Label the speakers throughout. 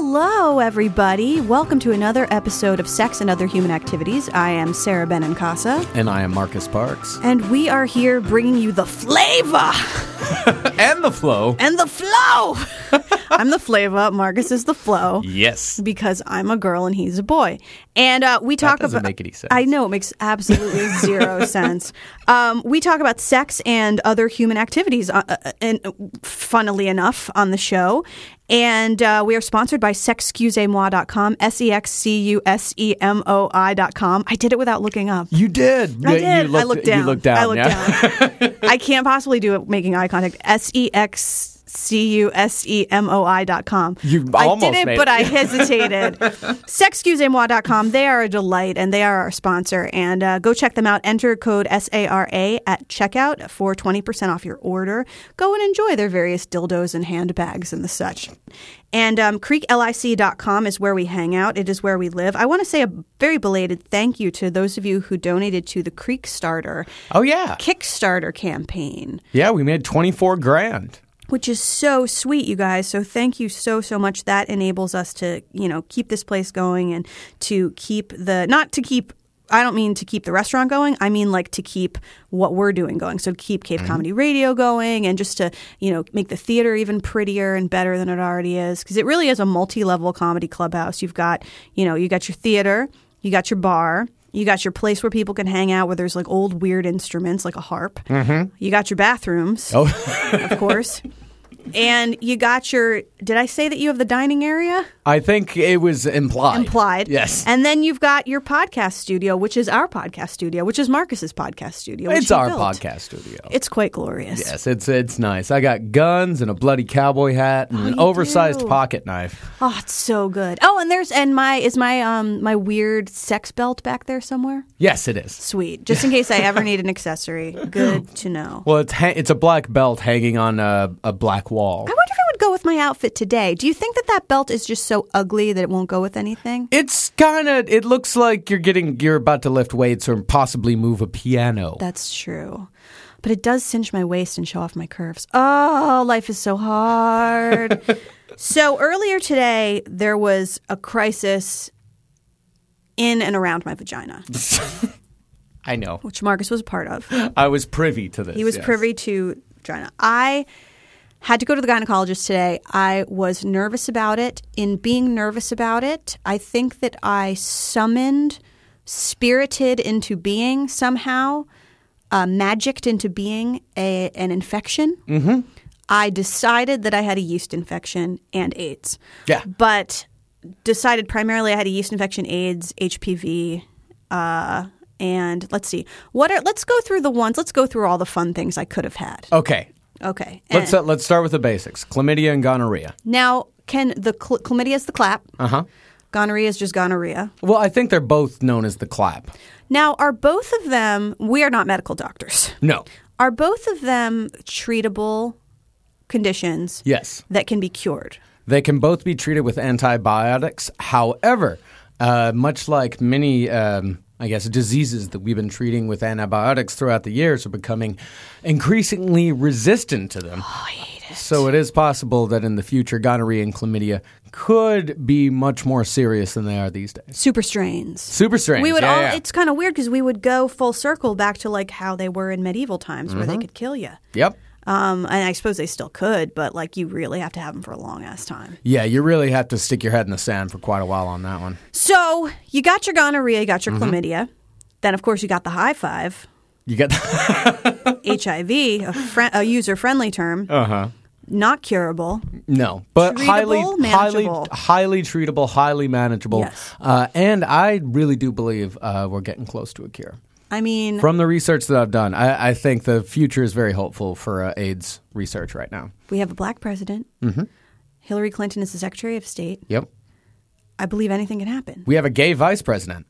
Speaker 1: Hello, everybody. Welcome to another episode of Sex and Other Human Activities. I am Sarah Benincasa,
Speaker 2: And I am Marcus Parks.
Speaker 1: and we are here bringing you the flavor
Speaker 2: And the flow.
Speaker 1: and the flow. I'm the flavor. Marcus is the flow.
Speaker 2: Yes.
Speaker 1: Because I'm a girl and he's a boy, and uh, we talk
Speaker 2: doesn't
Speaker 1: about.
Speaker 2: make any sense.
Speaker 1: I know it makes absolutely zero sense. Um, we talk about sex and other human activities, uh, uh, and uh, funnily enough, on the show. And uh, we are sponsored by sexcusemoi.com, S E X C U S E M O I.com. I did it without looking up.
Speaker 2: You did.
Speaker 1: I
Speaker 2: Yeah,
Speaker 1: did.
Speaker 2: You looked,
Speaker 1: I looked down.
Speaker 2: You looked down.
Speaker 1: I looked
Speaker 2: yeah.
Speaker 1: down. I can't possibly do it making eye contact. S E X C U S E M O I dot com.
Speaker 2: You
Speaker 1: I
Speaker 2: almost
Speaker 1: did it,
Speaker 2: made
Speaker 1: but
Speaker 2: it.
Speaker 1: I hesitated. Sexcusemoi.com. They are a delight and they are our sponsor. And uh, go check them out. Enter code SARA at checkout for 20% off your order. Go and enjoy their various dildos and handbags and the such. And um, creeklic.com is where we hang out. It is where we live. I want to say a very belated thank you to those of you who donated to the Creek Starter
Speaker 2: Oh, yeah.
Speaker 1: Kickstarter campaign,
Speaker 2: Yeah, we made 24 grand.
Speaker 1: Which is so sweet, you guys. So thank you so, so much. That enables us to, you know, keep this place going and to keep the, not to keep, I don't mean to keep the restaurant going. I mean like to keep what we're doing going. So to keep Cave Comedy Radio going and just to, you know, make the theater even prettier and better than it already is. Because it really is a multi level comedy clubhouse. You've got, you know, you got your theater, you got your bar. You got your place where people can hang out where there's like old weird instruments like a harp. Mm-hmm. You got your bathrooms
Speaker 2: Oh,
Speaker 1: of course. And you got your. Did I say that you have the dining area?
Speaker 2: I think it was implied.
Speaker 1: Implied.
Speaker 2: Yes.
Speaker 1: And then you've got your podcast studio, which is our podcast studio, which is Marcus's podcast studio.
Speaker 2: it's our
Speaker 1: built.
Speaker 2: podcast studio.
Speaker 1: It's quite glorious.
Speaker 2: yes, it's it's nice. I got guns and a bloody cowboy hat and an
Speaker 1: Oh, you
Speaker 2: oversized
Speaker 1: do.
Speaker 2: pocket knife.
Speaker 1: Oh, it's so good. Oh, and there's and my is my um my weird sex belt back there somewhere.
Speaker 2: Yes, it is.
Speaker 1: Sweet, just in case I ever need an accessory. Good to know.
Speaker 2: Well, it's ha- it's a black belt hanging on a, a black wall.
Speaker 1: I wonder if it would go with my outfit today. Do you think that that belt is just so ugly that it won't go with anything?
Speaker 2: It's kind of. It looks like you're getting. You're about to lift weights or possibly move a piano.
Speaker 1: That's true. But it does cinch my waist and show off my curves. Oh, life is so hard. so earlier today, there was a crisis in and around my vagina,
Speaker 2: I know.
Speaker 1: which Marcus was a part of.
Speaker 2: I was privy to this.
Speaker 1: He was
Speaker 2: yes.
Speaker 1: privy to vagina. I had to go to the gynecologist today. I was nervous about it. In being nervous about it, I think that I summoned, spirited into being somehow, uh, magicked into being a, an infection. Mm-hmm. I decided that I had a yeast infection and AIDS.
Speaker 2: Yeah.
Speaker 1: But decided primarily I had a yeast infection, AIDS, HPV, uh, and let's see. What are let's go through the ones. Let's go through all the fun things I could have had.
Speaker 2: Okay.
Speaker 1: Okay.
Speaker 2: Let's uh, let's start with the basics. Chlamydia and gonorrhea.
Speaker 1: now, can the cl- chlamydia is the clap?
Speaker 2: Uh huh.
Speaker 1: Gonorrhea is just gonorrhea.
Speaker 2: Well, I think they're both known as the clap.
Speaker 1: Now, are both of them? We are not medical doctors.
Speaker 2: No.
Speaker 1: Are both of them treatable conditions
Speaker 2: Yes.
Speaker 1: that can be cured?
Speaker 2: They can both be treated with antibiotics. However, uh, much like many, um, I guess, diseases that we've been treating with antibiotics throughout the years are becoming increasingly resistant to them.
Speaker 1: Oh, I hate it.
Speaker 2: So it is possible that in the future, gonorrhea and chlamydia could be much more serious than they are these days.
Speaker 1: Super strains.
Speaker 2: Super strange.
Speaker 1: We would
Speaker 2: yeah,
Speaker 1: all.
Speaker 2: yeah.
Speaker 1: It's kind of weird because we would go full circle back to like how they were in medieval times, where
Speaker 2: Mm-hmm.
Speaker 1: they could kill you.
Speaker 2: Yep.
Speaker 1: Um, and I suppose they still could, but like you really have to have them for a long ass time.
Speaker 2: Yeah, you really have to stick your head in the sand for quite a while on that one.
Speaker 1: So you got your gonorrhea, you got your
Speaker 2: Mm-hmm.
Speaker 1: chlamydia, then of course you got the high five,
Speaker 2: You get
Speaker 1: HIV, a, fri a user friendly term,
Speaker 2: uh huh.
Speaker 1: not curable.
Speaker 2: No, but
Speaker 1: Treatable,
Speaker 2: highly, highly, highly treatable, highly manageable.
Speaker 1: Yes.
Speaker 2: Uh, and I really do believe uh, we're getting close to a cure.
Speaker 1: I mean,
Speaker 2: From the research that I've done, I, I think the future is very hopeful for uh, AIDS research right now.
Speaker 1: we have a black president.
Speaker 2: Mm-hmm.
Speaker 1: Hillary Clinton is the Secretary of State.
Speaker 2: Yep.
Speaker 1: I believe anything can happen.
Speaker 2: We have a gay vice president.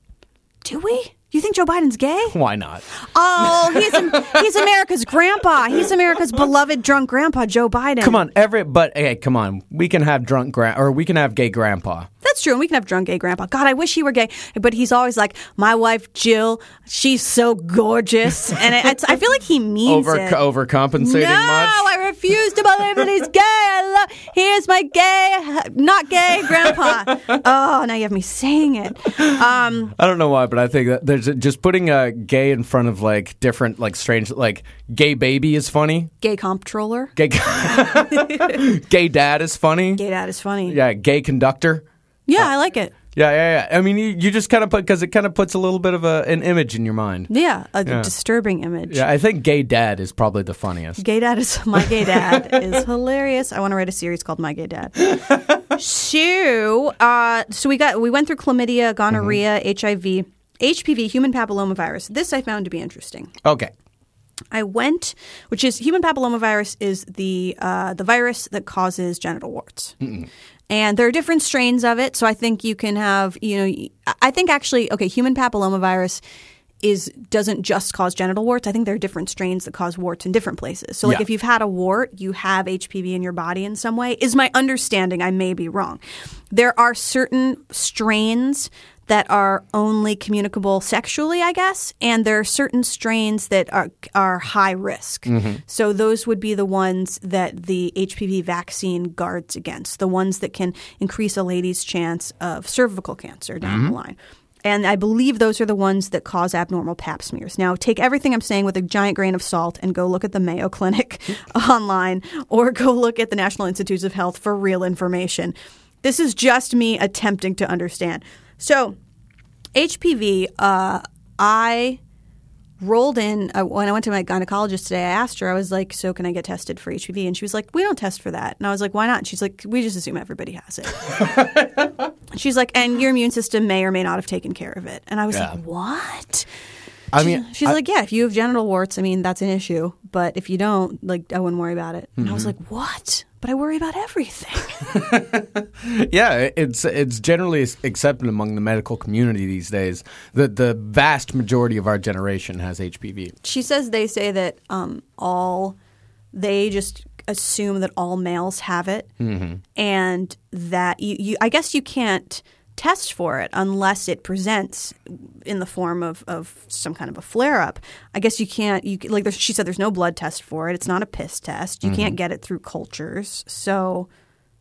Speaker 1: Do we? You think Joe Biden's gay?
Speaker 2: Why not?
Speaker 1: Oh, he's he's America's grandpa. He's America's beloved drunk grandpa, Joe Biden.
Speaker 2: Come on, every but hey, come on. We can have drunk grand or we can have gay grandpa.
Speaker 1: That's true. And we can have drunk gay grandpa. God, I wish he were gay. But he's always like, my wife Jill, she's so gorgeous, and it, it's, I feel like he means
Speaker 2: Over
Speaker 1: it.
Speaker 2: overcompensating
Speaker 1: no,
Speaker 2: much.
Speaker 1: I refuse to believe that he's gay. I love. Here's my gay, not gay grandpa. oh, now you have me saying it. Um,
Speaker 2: I don't know why, but I think that there's a, just putting a gay in front of like different, like strange, like gay baby is funny.
Speaker 1: gay comptroller.
Speaker 2: Gay, gay dad is funny.
Speaker 1: Gay dad is funny.
Speaker 2: Yeah, gay conductor.
Speaker 1: Yeah, I like it.
Speaker 2: Yeah, yeah, yeah. I mean, you, you just kind of put because it kind of puts a little bit of a, an image in your mind.
Speaker 1: Yeah, a
Speaker 2: Yeah.
Speaker 1: disturbing image.
Speaker 2: Yeah, I think gay dad is probably the funniest.
Speaker 1: Gay dad is my gay dad is hilarious. I want to write a series called My Gay Dad. so, uh, so we got we went through chlamydia, gonorrhea, HIV, HPV, human papillomavirus. This I found to be interesting.
Speaker 2: Okay.
Speaker 1: I went, which is human papillomavirus is the uh, the virus that causes genital warts. And there are different strains of it, so I think you can have, you know, I think actually, okay, human papillomavirus is doesn't just cause genital warts. I think there are different strains that cause warts in different places. So, like
Speaker 2: Yeah.
Speaker 1: if you've had a wart, you have HPV in your body in some way. Is my understanding? I may be wrong. There are certain strains that are only communicable sexually, I guess, and there are certain strains that are are high risk. Mm-hmm. So those would be the ones that the HPV vaccine guards against, the ones that can increase a lady's chance of cervical cancer down mm-hmm. the line. And I believe those are the ones that cause abnormal pap smears. Now, take everything I'm saying with a giant grain of salt and go look at the Mayo Clinic online or go look at the National Institutes of Health for real information. This is just me attempting to understand. So, HPV, uh, I rolled in uh, when I went to my gynecologist today. I asked her, I was like, "So can I get tested for HPV?" And she was like, "We don't test for that." And I was like, "Why not?" And she's like, "We just assume everybody has it." she's like, "And your immune system may or may not have taken care of it." And I was
Speaker 2: Yeah.
Speaker 1: like, "What?"
Speaker 2: I mean,
Speaker 1: She's
Speaker 2: I-
Speaker 1: like, "Yeah, if you have genital warts, I mean, that's an issue. But if you don't, like, I wouldn't worry about it." And I was
Speaker 2: Mm-hmm.
Speaker 1: like, "What?" But I worry about everything.
Speaker 2: Yeah, it's it's generally accepted among the medical community these days that the vast majority of our generation has HPV.
Speaker 1: she says they say that um, all they just assume that all males have it and that you, you i guess you can't test for it unless it presents in the form of, of some kind of a flare up i guess you can't you like there's, she said there's no blood test for it. It's not a piss test. You can't get it through cultures. So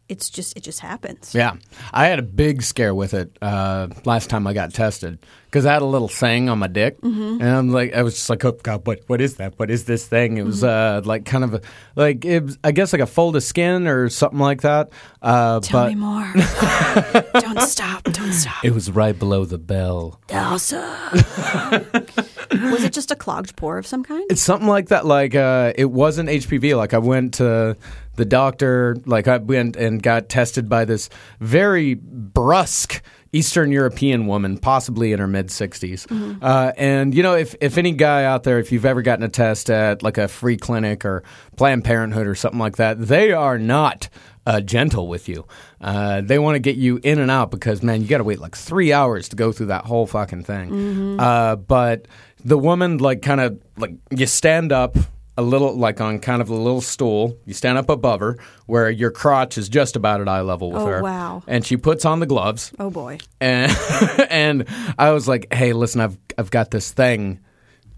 Speaker 1: it's just it just happens.
Speaker 2: Yeah, I had a big scare with it uh, last time I got tested because I had a little thing on my dick,
Speaker 1: Mm-hmm.
Speaker 2: and I'm like, I was just like, oh god, what what is that? What is this thing? It was uh, like kind of a, like it was, I guess like a fold of skin or something like that. Uh,
Speaker 1: tell
Speaker 2: but
Speaker 1: me more don't stop don't stop
Speaker 2: it was right below the bell.
Speaker 1: Elsa. was it just a clogged pore of some kind?
Speaker 2: It's something like that. Like uh, it wasn't HPV. Like I went to the doctor. Like I went and got tested by this very brusque Eastern European woman, possibly in her mid 60s. Uh, and you know, if if any guy out there, if you've ever gotten a test at like a free clinic or Planned Parenthood or something like that, they are not. Uh, gentle with you. Uh, they want to get you in and out because, man, you got to wait like three hours to go through that whole fucking thing. Uh, but the woman, like, kind of like you stand up a little, like on kind of a little stool. You stand up above her where your crotch is just about at eye level with
Speaker 1: Oh,
Speaker 2: her.
Speaker 1: wow.
Speaker 2: And she puts on the gloves
Speaker 1: Oh boy.
Speaker 2: and and I was like, "Hey, listen, I've I've got this thing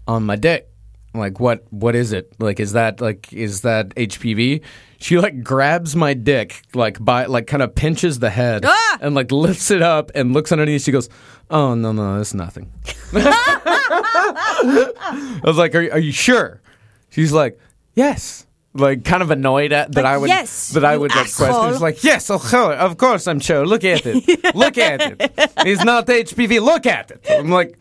Speaker 2: on my dick. Like, what what is it? Like, is that like is that HPV?" She like grabs my dick, like by like kind of pinches the head
Speaker 1: Ah!
Speaker 2: and like lifts it up and looks underneath. She goes, "Oh no no, it's nothing." I was like, "Are are you sure?" She's like, "Yes." Like kind of annoyed at that
Speaker 1: Like,
Speaker 2: I would
Speaker 1: yes,
Speaker 2: that I would like question. She's like, yes, of course, of course, I'm sure. Look at it. Look at it. It's not HPV. Look at it. I'm like,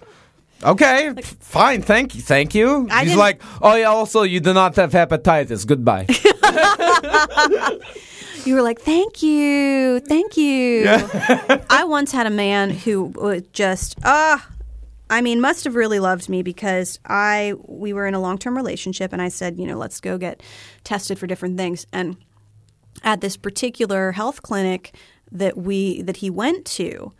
Speaker 2: okay, f- fine, thank you, thank you.
Speaker 1: I
Speaker 2: He's like, oh yeah, also you do not have hepatitis. Goodbye.
Speaker 1: You were like, thank you, thank you. I once had a man who was just, ah, I mean, must have really loved me because I, we were in a long term relationship and I said, you know, let's go get tested for different things. And at this particular health clinic that we, that he went to,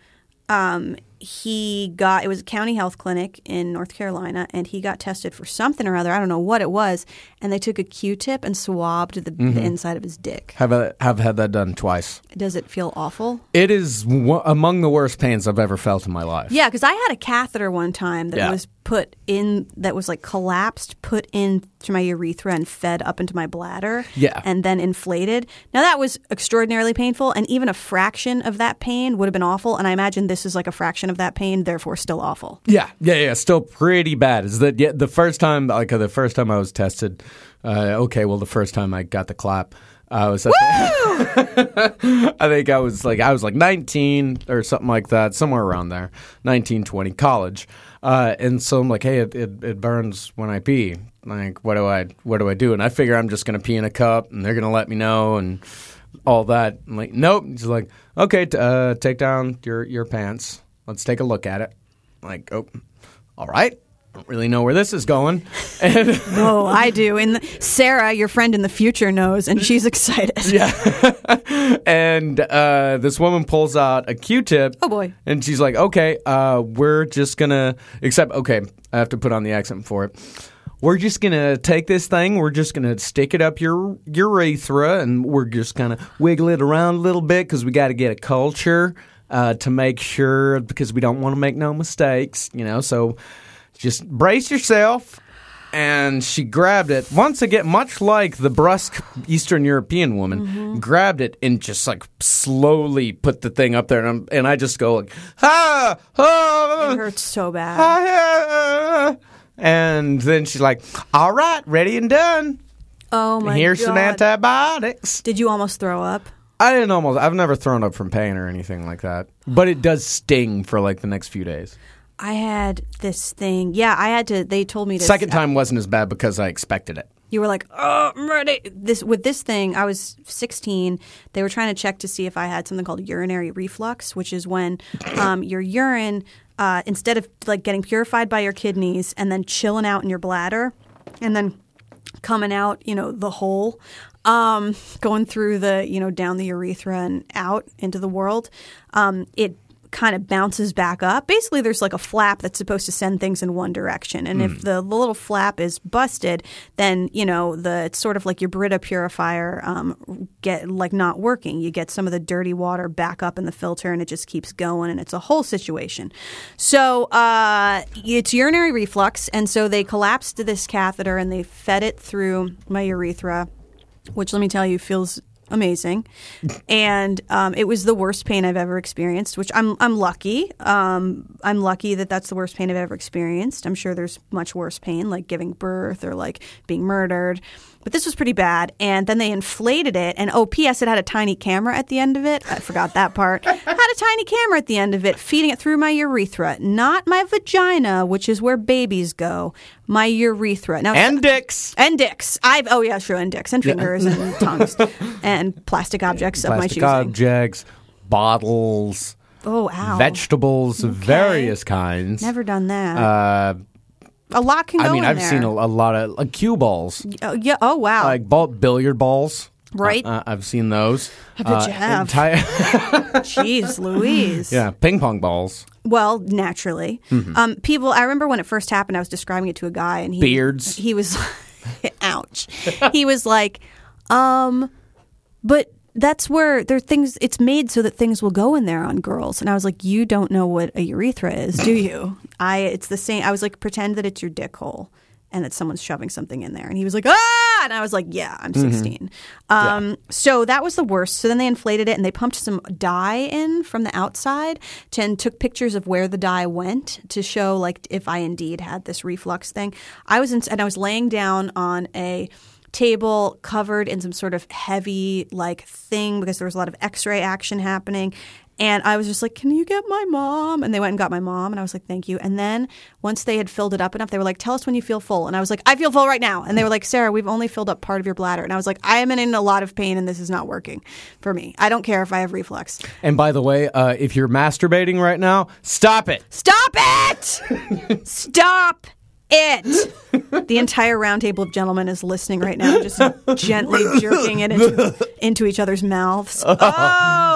Speaker 1: um, he got it was a county health clinic in North Carolina, and he got tested for something or other. I don't know what it was, and they took a Q-tip and swabbed the, the mm-hmm. inside of his dick.
Speaker 2: Have a, have had that done twice.
Speaker 1: Does it feel awful?
Speaker 2: It is w- among the worst pains I've ever felt in my life.
Speaker 1: Yeah, because I had a catheter one time that
Speaker 2: Yeah.
Speaker 1: was put in that was like collapsed, put into my urethra and fed up into my bladder.
Speaker 2: Yeah.
Speaker 1: and then inflated. Now that was extraordinarily painful, and even a fraction of that pain would have been awful. And I imagine this is like a fraction of that pain, therefore still awful.
Speaker 2: Yeah, yeah, yeah. Still pretty bad. Is that yeah, the first time? Like the first time I was tested. Uh, okay, well, the first time I got the clap, I was. I think I was like I was like 19 or something like that, somewhere around there, 19, 20, college. Uh, and so I'm like, hey, it, it, it burns when I pee. Like, what do I what do I do? And I figure I'm just gonna pee in a cup, and they're gonna let me know, and all that. I'm like, nope. He's like, okay, t- uh, take down your your pants. Let's take a look at it. Like, oh, all right. Don't really know where this is going. And
Speaker 1: Oh, I do. And Sarah, your friend in the future, knows, and she's excited. Yeah.
Speaker 2: and uh, this woman pulls out a Q-tip.
Speaker 1: Oh, boy.
Speaker 2: And she's like, "Okay, uh, we're just gonna except okay, I have to put on the accent for it. We're just gonna take this thing. We're just gonna stick it up your urethra, and we're just gonna wiggle it around a little bit because we got to get a culture uh, to make sure because we don't want to make no mistakes, you know. So just brace yourself." and she grabbed it once again, much like the brusque Eastern European woman, grabbed it and just like slowly put the thing up there, and, I'm, and I just go like, ah, ah,
Speaker 1: It hurts so bad.
Speaker 2: ah, and then she's like, all right, ready and done.
Speaker 1: Oh my
Speaker 2: Here's
Speaker 1: god!
Speaker 2: some antibiotics.
Speaker 1: Did you almost throw up?
Speaker 2: I didn't almost. I've never thrown up from pain or anything like that, but it does sting for like the next few days.
Speaker 1: I had this thing. Yeah, I had to. They told me to.
Speaker 2: Second time wasn't as bad because I expected it.
Speaker 1: You were like, "Oh, I'm ready." This with this thing, I was 16. They were trying to check to see if I had something called urinary reflux, which is when um, your urine, uh, instead of like getting purified by your kidneys and then chilling out in your bladder, and then coming out, you know, the hole, um, going through the, you know, down the urethra and out into the world, um, it kind of bounces back up. Basically, there's like a flap that's supposed to send things in one direction, and if the, the little flap is busted, then you know the it's sort of like your Brita purifier um, get like not working. You get some of the dirty water back up in the filter, and it just keeps going, and it's a whole situation. So uh, it's urinary reflux, and so they collapsed this catheter and they fed it through my urethra which let me tell you feels amazing. and um, it was the worst pain I've ever experienced, which I'm I'm lucky. Um, I'm lucky that that's the worst pain I've ever experienced. I'm sure there's much worse pain, like giving birth or like being murdered. But this was pretty bad. And then they inflated it. And oh, P.S. It had a tiny camera at the end of it. I forgot that part. had a tiny camera at the end of it, feeding it through my urethra, not my vagina, which is where babies go. My urethra. Now,
Speaker 2: And dicks.
Speaker 1: and dicks. I've oh yeah, sure, and dicks and fingers and tongues and plastic objects of my
Speaker 2: Plastic
Speaker 1: choosing.
Speaker 2: objects, bottles.
Speaker 1: oh, ow!
Speaker 2: vegetables of various kinds.
Speaker 1: Never done that.
Speaker 2: Uh,
Speaker 1: a lot can go
Speaker 2: I mean, I've
Speaker 1: there.
Speaker 2: seen a, a lot of like cue balls,
Speaker 1: Oh, yeah. Oh wow.
Speaker 2: like ball, billiard balls.
Speaker 1: Right.
Speaker 2: Uh, uh, I've seen those. I
Speaker 1: bet you have. Jeez, Louise.
Speaker 2: yeah, ping pong balls,
Speaker 1: Well, naturally.
Speaker 2: Mm-hmm.
Speaker 1: Um, people. I remember when it first happened. I was describing it to a guy, and he
Speaker 2: Beards.
Speaker 1: He was, ouch. he was like, um, but that's where there are things. It's made so that things will go in there on girls. And I was like, you don't know what a urethra is, do you? I. It's the same. I was like, pretend that it's your dick hole. And that someone's shoving something in there, and he was like, "Ah!" And I was like, "Yeah, I'm 16." Um, So that was the worst. So then they inflated it, and they pumped some dye in from the outside, to, and took pictures of where the dye went to show like if I indeed had this reflux thing. I was in, and I was laying down on a table covered in some sort of heavy like thing because there was a lot of x-ray action happening and I was just like, "Can you get my mom?" And they went and got my mom, and I was like, "Thank you." And then once they had filled it up enough, they were like, "Tell us when you feel full." And I was like, "I feel full right now." And they were like, "Sarah, we've only filled up part of your bladder." And I was like, "I am in a lot of pain, and this is not working for me. I don't care if I have reflux.
Speaker 2: and by the way, uh, if you're masturbating right now, stop it.
Speaker 1: Stop it! Stop it. the entire roundtable of gentlemen is listening right now, just gently jerking it into, into each other's mouths.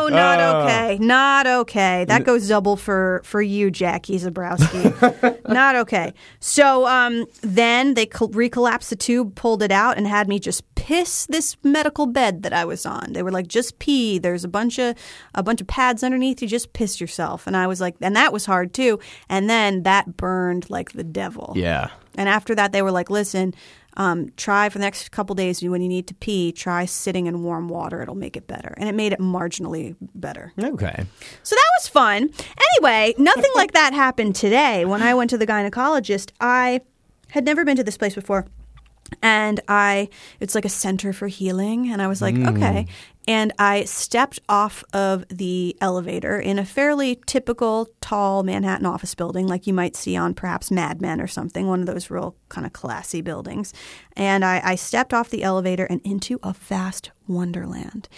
Speaker 1: Oh, not okay. Not okay. That goes double for, for you, Jackie Zabrowski. not okay. So um, then they col- recollapsed the tube, pulled it out, and had me just piss this medical bed that I was on. They were like, just pee. There's a bunch of a bunch of pads underneath. You just piss yourself. And I was like, and that was hard too. And then that burned like the devil.
Speaker 2: Yeah.
Speaker 1: And after that, they were like, listen, um, try for the next couple days when you need to pee, try sitting in warm water. It'll make it better. And it made it marginally better.
Speaker 2: Okay.
Speaker 1: So that was fun. Anyway, nothing like that happened today. When I went to the gynecologist, I had never been to this place before. And I, it's like a center for healing. And I was like, mm. okay. And I stepped off of the elevator in a fairly typical tall Manhattan office building, like you might see on perhaps Mad Men or something, one of those real kind of classy buildings. And I, I stepped off the elevator and into a vast wonderland.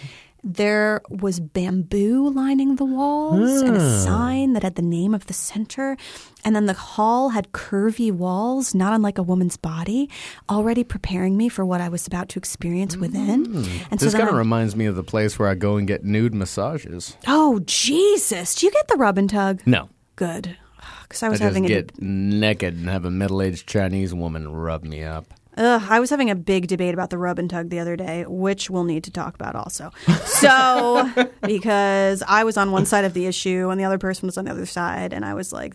Speaker 1: There was bamboo lining the walls and a hmm. sign that had the name of the center. And then the hall had curvy walls, not unlike a woman's body, already preparing me for what I was about to experience within. Hmm. And
Speaker 2: This
Speaker 1: then
Speaker 2: kind of reminds me of the place where I go and get nude massages.
Speaker 1: Oh, Jesus. Do you get the rub and tug?
Speaker 2: No.
Speaker 1: Good. Because I
Speaker 2: I
Speaker 1: was
Speaker 2: just
Speaker 1: having a,
Speaker 2: get naked and have a middle aged Chinese woman rub me up.
Speaker 1: Ugh, I was having a big debate about the rub and tug the other day, which we'll need to talk about also. So, because I was on one side of the issue and the other person was on the other side, and I was like,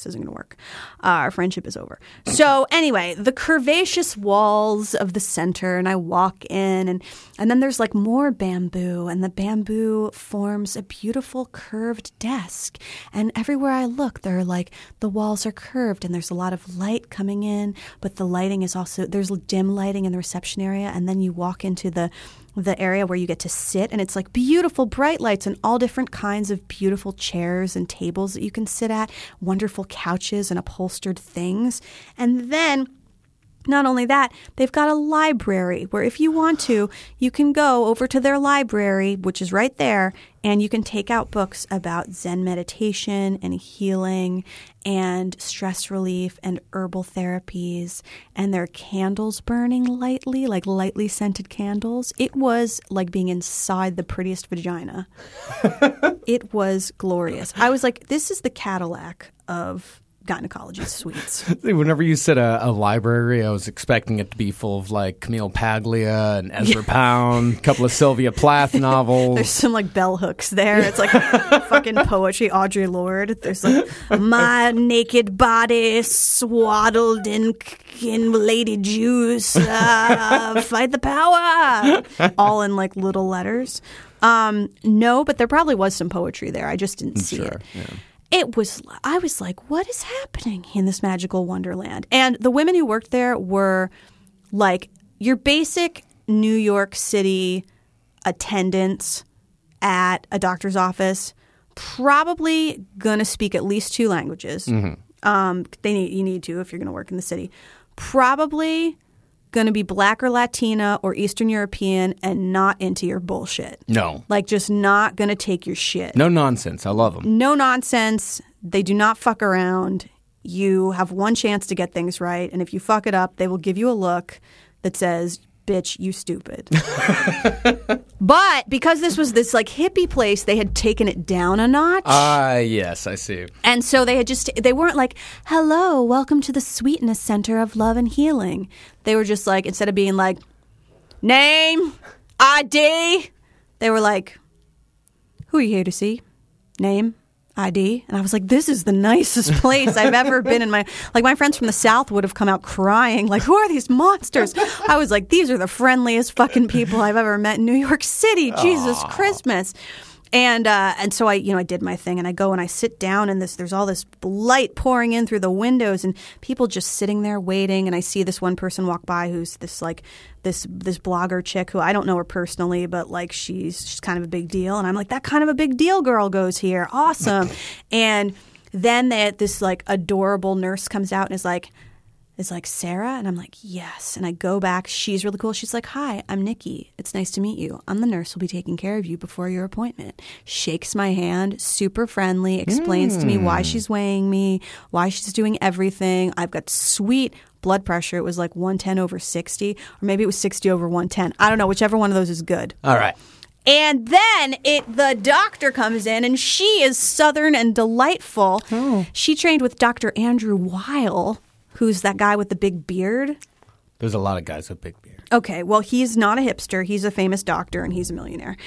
Speaker 1: this isn't going to work. Uh, our friendship is over. So anyway, the curvaceous walls of the center, and I walk in, and and then there's like more bamboo, and the bamboo forms a beautiful curved desk. And everywhere I look, there are like the walls are curved, and there's a lot of light coming in, but the lighting is also there's dim lighting in the reception area, and then you walk into the the area where you get to sit and it's like beautiful bright lights and all different kinds of beautiful chairs and tables that you can sit at wonderful couches and upholstered things. And then not only that, they've got a library where if you want to, you can go over to their library, which is right there, and you can take out books about Zen meditation and healing and stress relief and herbal therapies. And their candles burning lightly, like lightly scented candles. It was like being inside the prettiest vagina. it was glorious. I was like, this is the Cadillac of gynecology suites.
Speaker 2: Whenever you said a, a library, I was expecting it to be full of like Camille Paglia and Ezra Pound, a couple of Sylvia Plath novels.
Speaker 1: There's some like bell hooks there. It's like fucking poetry. Audre Lorde. There's like my naked body swaddled in in lady juice. Uh, fight the power. All in like little letters. Um, no, but there probably was some poetry there. I just didn't see
Speaker 2: Sure,
Speaker 1: it.
Speaker 2: yeah.
Speaker 1: It was. I was like, what is happening in this magical wonderland? And the women who worked there were like your basic New York City attendants at a doctor's office, probably gonna speak at least two languages. Um, they need you need to if you're gonna work in the city. Probably gonna be black or Latina or Eastern European and not into your bullshit.
Speaker 2: No.
Speaker 1: Like just not gonna take your shit.
Speaker 2: No nonsense. I love them.
Speaker 1: No nonsense. They do not fuck around. You have one chance to get things right, and if you fuck it up, they will give you a look that says, "Bitch, you stupid." but because this was this like hippie place, they had taken it down a notch.
Speaker 2: Ah, yes, I see.
Speaker 1: And so they had just, they weren't like, hello, welcome to the Sweetness Center of Love and Healing. They were just like, instead of being like, name, ID, they were like, who are you here to see? Name, ID. And I was like, this is the nicest place I've ever been in my, like my friends from the South would have come out crying, like, who are these monsters? I was like, these are the friendliest fucking people I've ever met in New York City. Jesus Christmas. And uh, and so I you know I did my thing and I go and I sit down and this there's all this light pouring in through the windows and people just sitting there waiting. And I see this one person walk by who's this like this this blogger chick who I don't know her personally but like she's she's kind of a big deal. And I'm like that kind of a big deal girl goes here. Awesome. And then they, this like adorable nurse comes out and is like is like, Sarah? And I'm like, yes. And I go back. She's really cool. She's like, hi, I'm Nikki. It's nice to meet you. I'm the nurse who'll be taking care of you before your appointment. Shakes my hand, super friendly, explains to me why hmm. she's weighing me, why she's doing everything. I've got sweet blood pressure. It was like 110 over 60, or maybe it was 60 over 110. I don't know. Whichever one of those is good.
Speaker 2: All right.
Speaker 1: And then it the doctor comes in and she is southern and delightful. Oh. She trained with Dr. Andrew Weil, who's that guy with the big beard.
Speaker 2: There's a lot of guys with big beards.
Speaker 1: Okay, well, he's not a hipster. He's a famous doctor and he's a millionaire.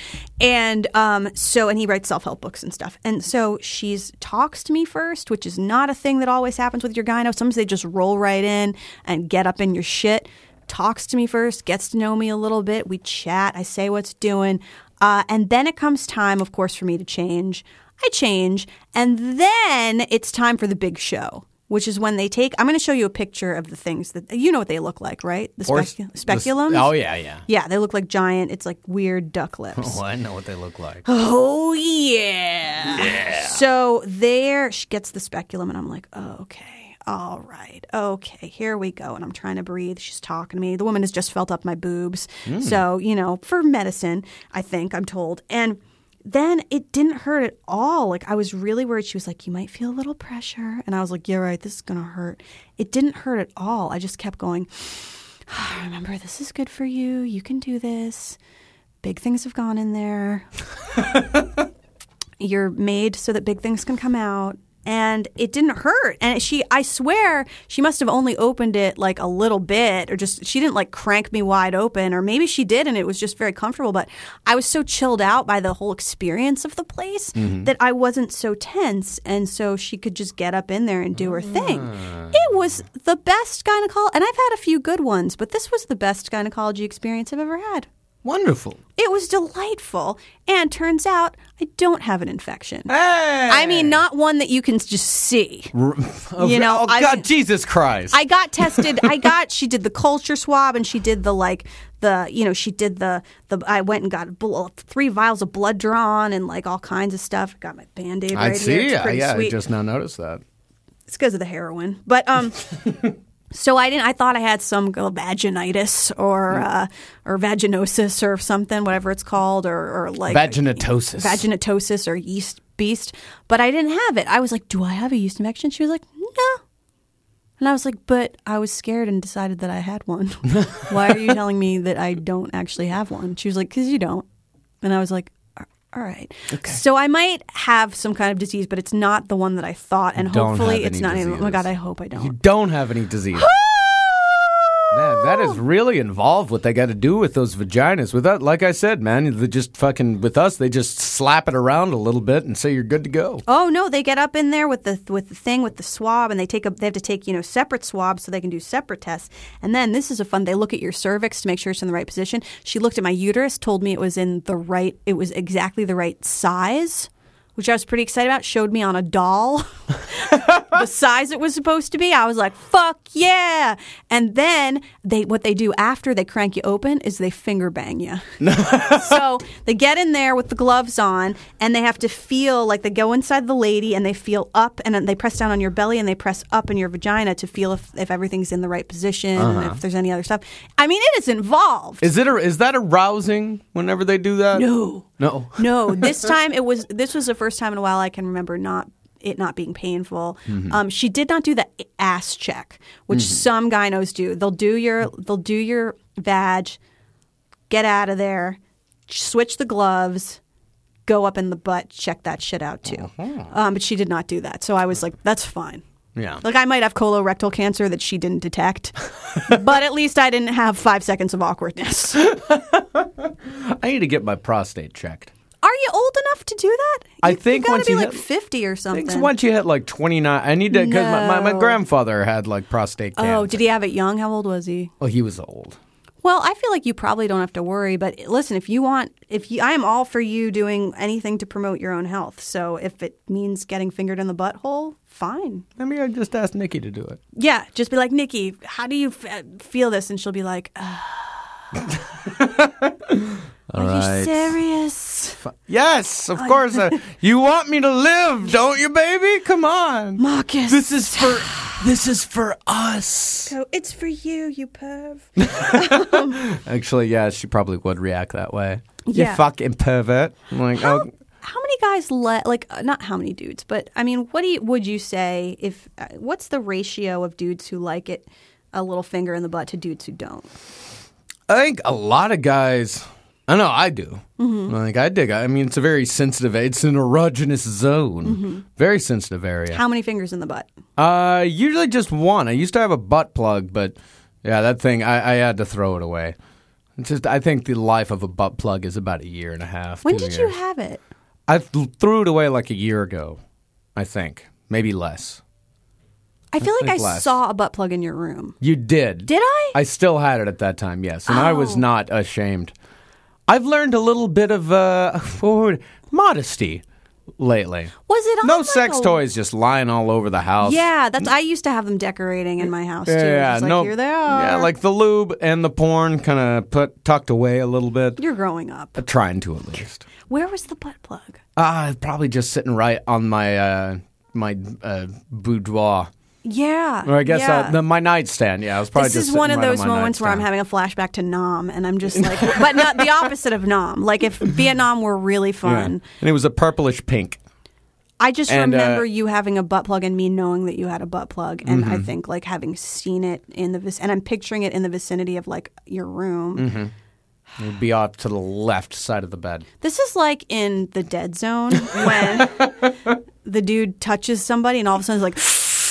Speaker 1: And um, so, and he writes self help books and stuff. And so she's talks to me first, which is not a thing that always happens with your gyno. Sometimes they just roll right in and get up in your shit. Talks to me first, gets to know me a little bit. We chat. I say what's doing. Uh, and then it comes time, of course, for me to change. I change. And then it's time for the big show. Which is when they take. I'm going to show you a picture of the things that you know what they look like, right? The specu-
Speaker 2: s-
Speaker 1: speculums.
Speaker 2: Oh yeah, yeah.
Speaker 1: Yeah, they look like giant. It's like weird duck lips.
Speaker 2: Oh, I know what they look like.
Speaker 1: Oh yeah. So there she gets the speculum, and I'm like, oh, okay, all right, okay, here we go. And I'm trying to breathe. She's talking to me. The woman has just felt up my boobs. Hmm. So you know, for medicine, I think I'm told, and. Then it didn't hurt at all. Like I was really worried. She was like, "You might feel a little pressure," and I was like, "Yeah, right. This is gonna hurt." It didn't hurt at all. I just kept going. Ah, remember, this is good for you. You can do this. Big things have gone in there. You're made so that big things can come out. And it didn't hurt. And she, I swear, she must have only opened it like a little bit, or just, she didn't like crank me wide open, or maybe she did and it was just very comfortable. But I was so chilled out by the whole experience of the place mm-hmm. that I wasn't so tense. And so she could just get up in there and do her thing. Ah. It was the best gynecology. And I've had a few good ones, but this was the best gynecology experience I've ever had.
Speaker 2: Wonderful.
Speaker 1: It was delightful. And turns out I don't have an infection.
Speaker 2: Hey.
Speaker 1: I mean, not one that you can just see.
Speaker 2: Oh,
Speaker 1: you know,
Speaker 2: oh
Speaker 1: I-
Speaker 2: God, Jesus Christ!
Speaker 1: I got tested. I got. She did the culture swab, and she did the like the you know she did the the. I went and got bl- three vials of blood drawn and like all kinds of stuff. Got my band aid.
Speaker 2: I
Speaker 1: right
Speaker 2: see.
Speaker 1: Here. It's
Speaker 2: Yeah,
Speaker 1: pretty.
Speaker 2: I
Speaker 1: sweet.
Speaker 2: just now noticed that.
Speaker 1: It's because of the heroin. But um so I didn't I thought I had some vaginitis or
Speaker 2: Hmm.
Speaker 1: uh, or vaginosis or something, whatever it's called, or, or like
Speaker 2: Vaginitosis.
Speaker 1: Vaginitosis or yeast beast. But I didn't have it. I was like, Do I have a yeast infection? She was like, No. And I was like, but I was scared and decided that I had one. Why are you telling me that I don't actually have one? She was like, because you don't. And I was like, "A- all right. So I might have some kind of disease, but it's not the one that I thought. And
Speaker 2: don't
Speaker 1: hopefully it's not. any- Oh my. God, I hope I don't.
Speaker 2: You
Speaker 1: don't
Speaker 2: have any disease. That is really involved what they got to do with those vaginas. With that, like I said, man, they just fucking with us, they just slap it around a little bit and say you're good to go.
Speaker 1: Oh no, they get up in there with the with the thing with the swab, and they take a they have to take you know separate swabs so they can do separate tests. And then this is a fun. They look at your cervix to make sure it's in the right position. She looked at my uterus, told me it was in the right. It was exactly the right size, which I was pretty excited about. Showed me on a doll the size it was supposed to be. I was like, "Fuck yeah!" And then they what they do after they crank you open is they finger bang you. so they get in there with the gloves on and they have to feel like they go inside the lady and they feel up and then they press down on your belly and they press up in your vagina to feel if, if everything's in the right position and if uh-huh. there's any other stuff. I mean, it is involved.
Speaker 2: Is it a, is that arousing whenever they do that?
Speaker 1: no.
Speaker 2: No.
Speaker 1: No, this time it was. This was the first time in a while I can remember not it not being painful. Um, she did not do the ass check, which some gynos do. They'll do your they'll do your vag, get out of there, switch the gloves, go up in the butt, check that shit out too. Um, but she did not do that, so I was like, that's fine.
Speaker 2: Yeah.
Speaker 1: Like I might have colorectal cancer that she didn't detect, but at least I didn't have five seconds of awkwardness.
Speaker 2: I need to get my prostate checked.
Speaker 1: Are you old enough to do that?
Speaker 2: I think
Speaker 1: you gotta
Speaker 2: once
Speaker 1: be
Speaker 2: you
Speaker 1: like
Speaker 2: hit-
Speaker 1: fifty or
Speaker 2: I
Speaker 1: something.
Speaker 2: think once you hit like 29, I need to because my, my, my grandfather had like prostate oh, cancer.
Speaker 1: oh, did he have it young? How old was he?
Speaker 2: Oh, he was old.
Speaker 1: Well, I feel like you probably don't have to worry. But listen, if you want, if you, I am all for you doing anything to promote your own health. So if it means getting fingered in the butthole, fine.
Speaker 2: Maybe I just ask Nikki to do it.
Speaker 1: Yeah, just be like Nikki. How do you f- feel this? And she'll be like, uh, Are
Speaker 2: right.
Speaker 1: you serious,
Speaker 2: Yes, of course. Uh, you want me to live, don't you, baby? Come on.
Speaker 1: Marcus?
Speaker 2: This is for This is for us.
Speaker 1: Go, it's for you, you perv.
Speaker 2: Actually, yeah, she probably would react that way.
Speaker 1: Yeah.
Speaker 2: You fucking pervert. I'm like,
Speaker 1: How,
Speaker 2: oh,
Speaker 1: how many guys let like uh, not how many dudes, but I mean, what do you, would you say if uh, what's the ratio of dudes who like it a little finger in the butt to dudes who don't?
Speaker 2: I think a lot of guys. I know I do. Like I dig. I mean, it's a very sensitive. It's an erogenous zone. Very sensitive area.
Speaker 1: How many fingers in the butt?
Speaker 2: Uh, usually just one. I used to have a butt plug, but yeah, that thing I, I had to throw it away. It's just I think the life of a butt plug is about a year and a half.
Speaker 1: When did you have it?
Speaker 2: I th- threw it away like a year ago. I think maybe less.
Speaker 1: I feel like I
Speaker 2: less.
Speaker 1: saw a butt plug in your room.
Speaker 2: You did.
Speaker 1: Did I?
Speaker 2: I still had it at that time, yes, and I was
Speaker 1: Oh.
Speaker 2: not ashamed. I've learned a little bit of uh, modesty lately.
Speaker 1: Was it on
Speaker 2: No
Speaker 1: like
Speaker 2: sex
Speaker 1: a-
Speaker 2: toys just lying all over the house.
Speaker 1: Yeah, that's. I used to have them decorating in my house too.
Speaker 2: Yeah,
Speaker 1: Just like,
Speaker 2: no,
Speaker 1: here they are.
Speaker 2: yeah, like the lube and the porn kind of put tucked away a little bit.
Speaker 1: you're growing up.
Speaker 2: Uh, Trying to at least.
Speaker 1: Where was the butt plug?
Speaker 2: Ah, probably just sitting right on my uh, my uh, boudoir,
Speaker 1: Yeah,
Speaker 2: or I guess
Speaker 1: yeah.
Speaker 2: uh, the, my nightstand. Yeah, I was probably
Speaker 1: this is one of
Speaker 2: right
Speaker 1: those moments where I'm having a flashback to Nam, and I'm just like, but not the opposite of Nam. Like if Vietnam were really
Speaker 2: Yeah.
Speaker 1: fun,
Speaker 2: and it was a purplish pink.
Speaker 1: I just
Speaker 2: And, uh,
Speaker 1: remember you having a butt plug and me knowing that you had a butt plug, and
Speaker 2: Mm-hmm.
Speaker 1: I think like having seen it in the vic- and I'm picturing it in the vicinity of like your room.
Speaker 2: Mm-hmm. It'd be off to the left side of the bed.
Speaker 1: This is like in the dead zone when the dude touches somebody and all of a sudden it's like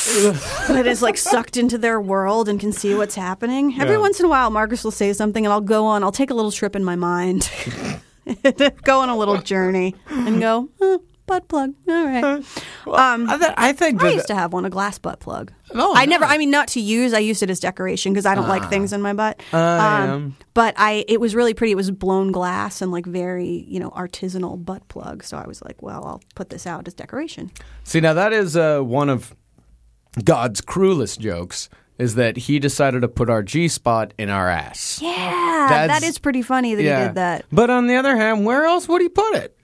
Speaker 1: it is like sucked into their world and can see what's happening. Every
Speaker 2: Yeah.
Speaker 1: once in a while Marcus will say something and I'll go on, I'll take a little trip in my mind. go on a little journey and go, huh, butt plug. All right. Um,
Speaker 2: I, th- I think
Speaker 1: I used to have one, a glass butt plug.
Speaker 2: Oh,
Speaker 1: I never. I mean, not to use. I used it as decoration because I don't like things in my butt.
Speaker 2: I
Speaker 1: Um,
Speaker 2: am.
Speaker 1: but I, it was really pretty. It was blown glass and like very, you know, artisanal butt plug. So I was like, well, I'll put this out as decoration.
Speaker 2: See, now that is uh, one of God's cruelest jokes. Is that he decided to put our G spot in our ass?
Speaker 1: Yeah,
Speaker 2: That's-
Speaker 1: that is pretty funny that he did that.
Speaker 2: But on the other hand, where else would he put it?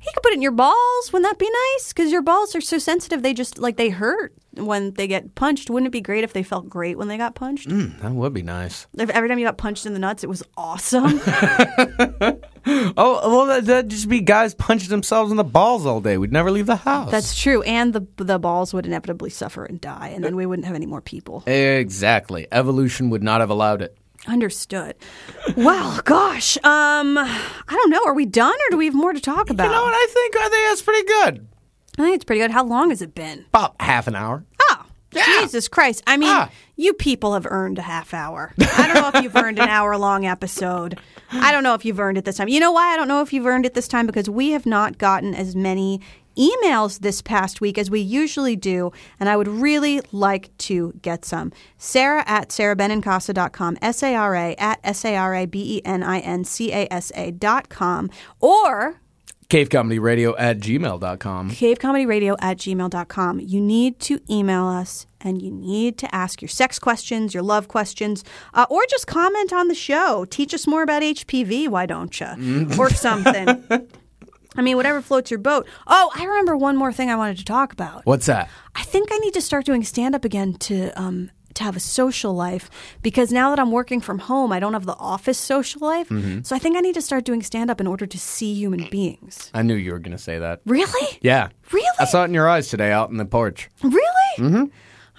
Speaker 1: He could put it in your balls. Wouldn't that be nice? Because your balls are so sensitive. They just like they hurt when they get punched. Wouldn't it be great if they felt great when they got punched?
Speaker 2: Mm, that would be nice.
Speaker 1: If every time you got punched in the nuts, it was awesome.
Speaker 2: Oh, well, that- that'd just be guys punching themselves in the balls all day. We'd never leave the house.
Speaker 1: That's true, and the the balls would inevitably suffer and die, and then we wouldn't have any more people.
Speaker 2: exactly. Evolution would not have allowed it.
Speaker 1: Understood. well, gosh, um, I don't know. Are we done, or do we have more to talk about?
Speaker 2: You know what? I think I think that's pretty good.
Speaker 1: I think it's pretty good. How long has it been?
Speaker 2: About half an hour.
Speaker 1: Oh,
Speaker 2: Yeah.
Speaker 1: Jesus Christ! I mean,
Speaker 2: Ah.
Speaker 1: you people have earned a half hour. I don't know if you've earned an hour long episode. I don't know if you've earned it this time. You know why I don't know if you've earned it this time? Because we have not gotten as many emails this past week as we usually do, and I would really like to get some. Sarah at sarahbenincasa.com, S A R A at S A R A B E N I N C A S A dot com, or
Speaker 2: Cavecomedyradio at gmail.com.
Speaker 1: cavecomedyradio at gmail.com. You need to email us and you need to ask your sex questions, your love questions, uh, or just comment on the show. Teach us more about HPV, why don't you? Or something. I mean, whatever floats your boat. Oh, I remember one more thing I wanted to talk about.
Speaker 2: What's that?
Speaker 1: I think I need to start doing stand up again to um to have a social life because now that I'm working from home, I don't have the office social life. So I think I need to start doing stand up in order to see human beings.
Speaker 2: I knew you were going to say that.
Speaker 1: Really?
Speaker 2: Yeah.
Speaker 1: Really?
Speaker 2: I saw it in your eyes today out in the porch.
Speaker 1: Really? Mm-hmm.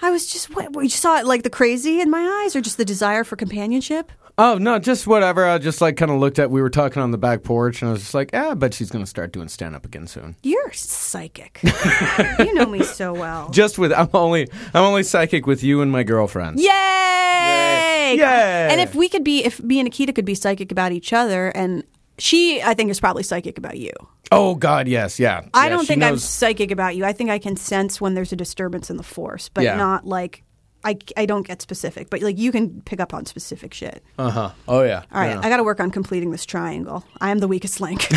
Speaker 1: I was just what you saw it like the crazy in my eyes, or just the desire for companionship.
Speaker 2: Oh, no, just whatever. I just like kind of looked at, we were talking on the back porch, and I was just like, ah, I bet she's going to start doing stand up again soon.
Speaker 1: You're psychic. you know me so well.
Speaker 2: Just with, I'm only, I'm only psychic with you and my girlfriend.
Speaker 1: Yay!
Speaker 2: Yay!
Speaker 1: And if we could be, if me and Akita could be psychic about each other, and she, I think, is probably psychic about you.
Speaker 2: Oh, God, yes, yeah.
Speaker 1: I
Speaker 2: Yeah,
Speaker 1: don't think I'm psychic about you. I think I can sense when there's a disturbance in the force, but
Speaker 2: Yeah.
Speaker 1: not like. I, I don't get specific, but like you can pick up on specific shit.
Speaker 2: Uh-huh. Oh, yeah.
Speaker 1: All right,
Speaker 2: Yeah.
Speaker 1: I got to work on completing this triangle. I am the weakest link.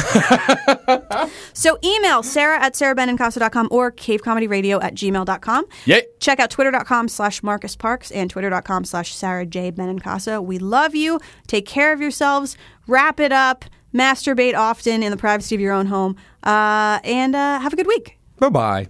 Speaker 1: so email sarah at sarahbenincasa.com or cavecomedyradio at gmail.com.
Speaker 2: Yay.
Speaker 1: Check out twitter.com slash Marcus Parks and twitter.com slash Sarah J. Benincasa. We love you. Take care of yourselves. Wrap it up. Masturbate often in the privacy of your own home. Uh, and uh, have a good week.
Speaker 2: Bye-bye.